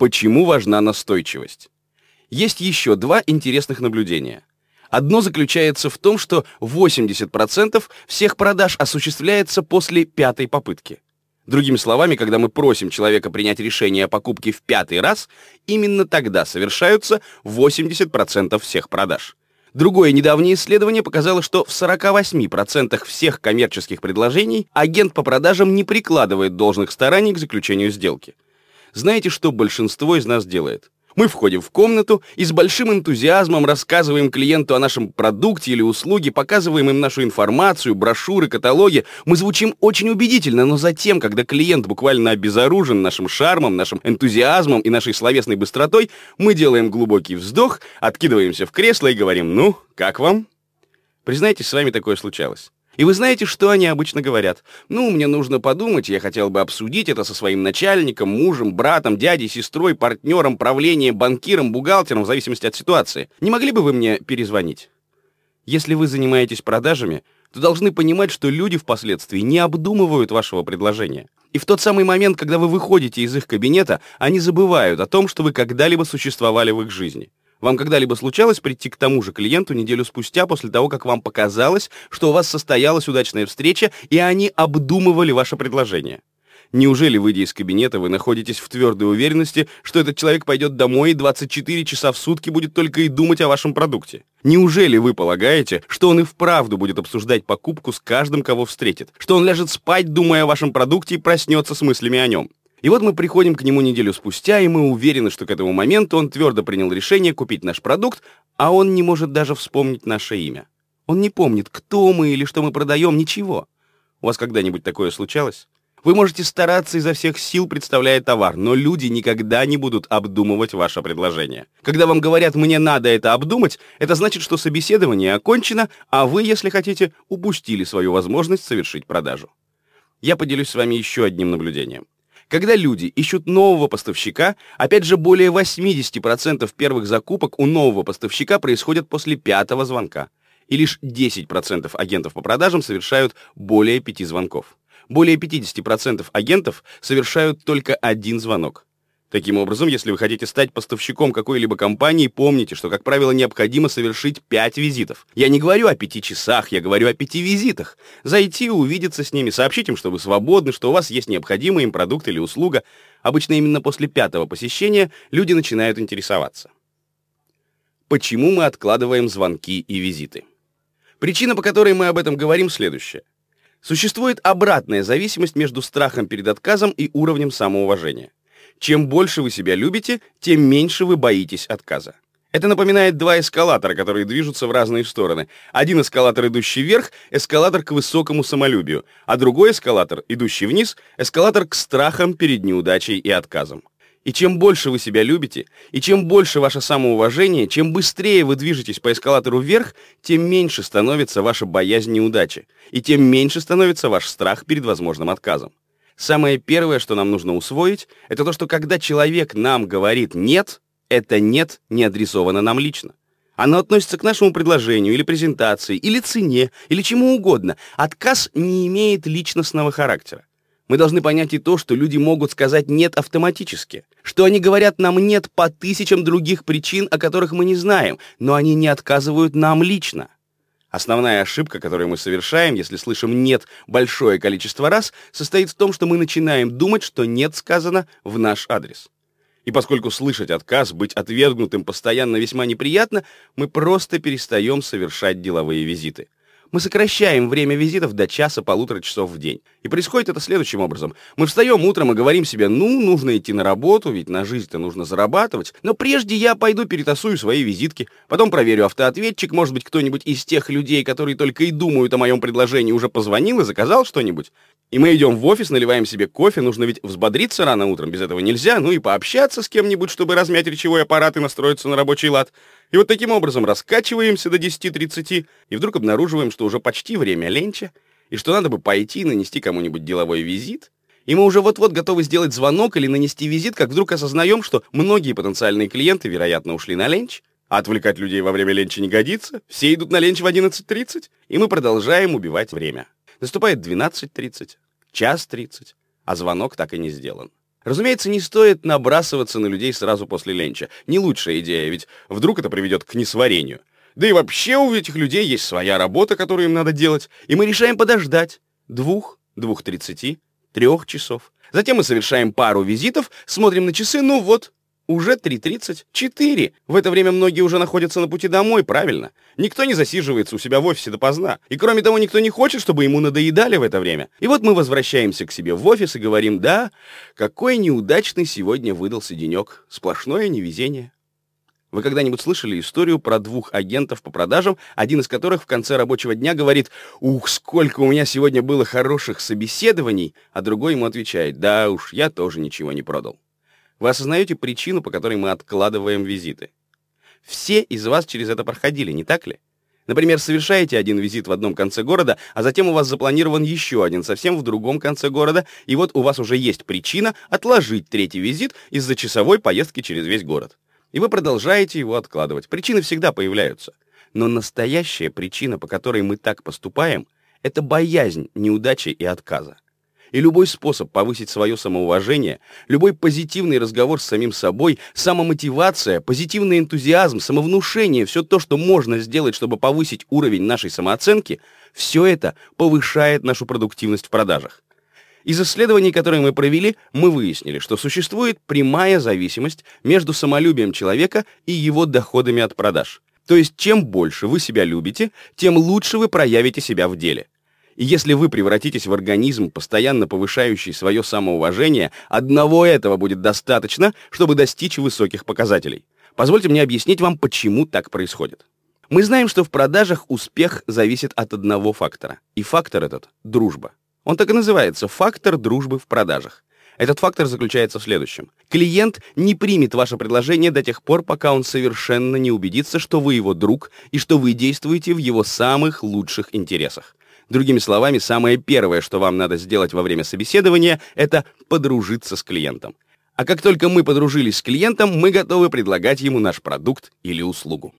Почему важна настойчивость? Есть еще два интересных наблюдения. Одно заключается в том, что 80% всех продаж осуществляется после пятой попытки. Другими словами, когда мы просим человека принять решение о покупке в пятый раз, именно тогда совершаются 80% всех продаж. Другое недавнее исследование показало, что в 48% всех коммерческих предложений агент по продажам не прикладывает должных стараний к заключению сделки. Знаете, что большинство из нас делает? Мы входим в комнату и с большим энтузиазмом рассказываем клиенту о нашем продукте или услуге, показываем им нашу информацию, брошюры, каталоги. Мы звучим очень убедительно, но затем, когда клиент буквально обезоружен нашим шармом, нашим энтузиазмом и нашей словесной быстротой, мы делаем глубокий вздох, откидываемся в кресло и говорим «Ну, как вам?» Признайтесь, с вами такое случалось. И вы знаете, что они обычно говорят? Ну, мне нужно подумать, я хотел бы обсудить это со своим начальником, мужем, братом, дядей, сестрой, партнером, правлением, банкиром, бухгалтером, в зависимости от ситуации. Не могли бы вы мне перезвонить? Если вы занимаетесь продажами, то должны понимать, что люди впоследствии не обдумывают вашего предложения. И в тот самый момент, когда вы выходите из их кабинета, они забывают о том, что вы когда-либо существовали в их жизни. Вам когда-либо случалось прийти к тому же клиенту неделю спустя после того, как вам показалось, что у вас состоялась удачная встреча, и они обдумывали ваше предложение? Неужели, выйдя из кабинета, вы находитесь в твердой уверенности, что этот человек пойдет домой и 24 часа в сутки будет только и думать о вашем продукте? Неужели вы полагаете, что он и вправду будет обсуждать покупку с каждым, кого встретит? Что он ляжет спать, думая о вашем продукте, и проснется с мыслями о нем? И вот мы приходим к нему неделю спустя, и мы уверены, что к этому моменту он твердо принял решение купить наш продукт, а он не может даже вспомнить наше имя. Он не помнит, кто мы или что мы продаем, ничего. У вас когда-нибудь такое случалось? Вы можете стараться изо всех сил, представляя товар, но люди никогда не будут обдумывать ваше предложение. Когда вам говорят «мне надо это обдумать», это значит, что собеседование окончено, а вы, если хотите, упустили свою возможность совершить продажу. Я поделюсь с вами еще одним наблюдением. Когда люди ищут нового поставщика, опять же, более 80% первых закупок у нового поставщика происходят после пятого звонка. И лишь 10% агентов по продажам совершают более пяти звонков. Более 50% агентов совершают только один звонок. Таким образом, если вы хотите стать поставщиком какой-либо компании, помните, что, как правило, необходимо совершить 5 визитов. Я не говорю о 5 часах, я говорю о 5 визитах. Зайти, увидеться с ними, сообщить им, что вы свободны, что у вас есть необходимый им продукт или услуга. Обычно именно после пятого посещения люди начинают интересоваться. Почему мы откладываем звонки и визиты? Причина, по которой мы об этом говорим, следующая. Существует обратная зависимость между страхом перед отказом и уровнем самоуважения. Чем больше вы себя любите, тем меньше вы боитесь отказа. Это напоминает два эскалатора, которые движутся в разные стороны. Один эскалатор, идущий вверх, эскалатор к высокому самолюбию, а другой эскалатор, идущий вниз, эскалатор к страхам перед неудачей и отказом. И чем больше вы себя любите, и чем больше ваше самоуважение, чем быстрее вы движетесь по эскалатору вверх, тем меньше становится ваша боязнь неудачи, и тем меньше становится ваш страх перед возможным отказом. Самое первое, что нам нужно усвоить, это то, что когда человек нам говорит «нет», это «нет» не адресовано нам лично. Оно относится к нашему предложению или презентации, или цене, или чему угодно. Отказ не имеет личностного характера. Мы должны понять и то, что люди могут сказать «нет» автоматически, что они говорят нам «нет» по тысячам других причин, о которых мы не знаем, но они не отказывают нам лично. Основная ошибка, которую мы совершаем, если слышим «нет» большое количество раз, состоит в том, что мы начинаем думать, что «нет» сказано в наш адрес. И поскольку слышать отказ, быть отвергнутым постоянно весьма неприятно, мы просто перестаем совершать деловые визиты мы сокращаем время визитов до часа-полутора часов в день. И происходит это следующим образом. Мы встаем утром и говорим себе, ну, нужно идти на работу, ведь на жизнь-то нужно зарабатывать. Но прежде я пойду перетасую свои визитки, потом проверю автоответчик, может быть, кто-нибудь из тех людей, которые только и думают о моем предложении, уже позвонил и заказал что-нибудь. И мы идем в офис, наливаем себе кофе, нужно ведь взбодриться рано утром, без этого нельзя, ну и пообщаться с кем-нибудь, чтобы размять речевой аппарат и настроиться на рабочий лад. И вот таким образом раскачиваемся до 10.30, и вдруг обнаруживаем, что уже почти время ленча, и что надо бы пойти и нанести кому-нибудь деловой визит, и мы уже вот-вот готовы сделать звонок или нанести визит, как вдруг осознаем, что многие потенциальные клиенты, вероятно, ушли на ленч, а отвлекать людей во время ленча не годится, все идут на ленч в 11.30, и мы продолжаем убивать время. Наступает 12.30, час 30, а звонок так и не сделан. Разумеется, не стоит набрасываться на людей сразу после ленча. Не лучшая идея, ведь вдруг это приведет к несварению. Да и вообще у этих людей есть своя работа, которую им надо делать, и мы решаем подождать двух, двух тридцати, трех часов. Затем мы совершаем пару визитов, смотрим на часы, ну вот, уже 3.30, 4. В это время многие уже находятся на пути домой, правильно? Никто не засиживается у себя в офисе допоздна. И кроме того, никто не хочет, чтобы ему надоедали в это время. И вот мы возвращаемся к себе в офис и говорим, да, какой неудачный сегодня выдался денек. Сплошное невезение. Вы когда-нибудь слышали историю про двух агентов по продажам, один из которых в конце рабочего дня говорит «Ух, сколько у меня сегодня было хороших собеседований», а другой ему отвечает «Да уж, я тоже ничего не продал». Вы осознаете причину, по которой мы откладываем визиты? Все из вас через это проходили, не так ли? Например, совершаете один визит в одном конце города, а затем у вас запланирован еще один совсем в другом конце города, и вот у вас уже есть причина отложить третий визит из-за часовой поездки через весь город. И вы продолжаете его откладывать. Причины всегда появляются. Но настоящая причина, по которой мы так поступаем, это боязнь неудачи и отказа. И любой способ повысить свое самоуважение, любой позитивный разговор с самим собой, самомотивация, позитивный энтузиазм, самовнушение, все то, что можно сделать, чтобы повысить уровень нашей самооценки, все это повышает нашу продуктивность в продажах. Из исследований, которые мы провели, мы выяснили, что существует прямая зависимость между самолюбием человека и его доходами от продаж. То есть, чем больше вы себя любите, тем лучше вы проявите себя в деле. И если вы превратитесь в организм, постоянно повышающий свое самоуважение, одного этого будет достаточно, чтобы достичь высоких показателей. Позвольте мне объяснить вам, почему так происходит. Мы знаем, что в продажах успех зависит от одного фактора. И фактор этот — дружба. Он так и называется — фактор дружбы в продажах. Этот фактор заключается в следующем. Клиент не примет ваше предложение до тех пор, пока он совершенно не убедится, что вы его друг и что вы действуете в его самых лучших интересах. Другими словами, самое первое, что вам надо сделать во время собеседования, это подружиться с клиентом. А как только мы подружились с клиентом, мы готовы предлагать ему наш продукт или услугу.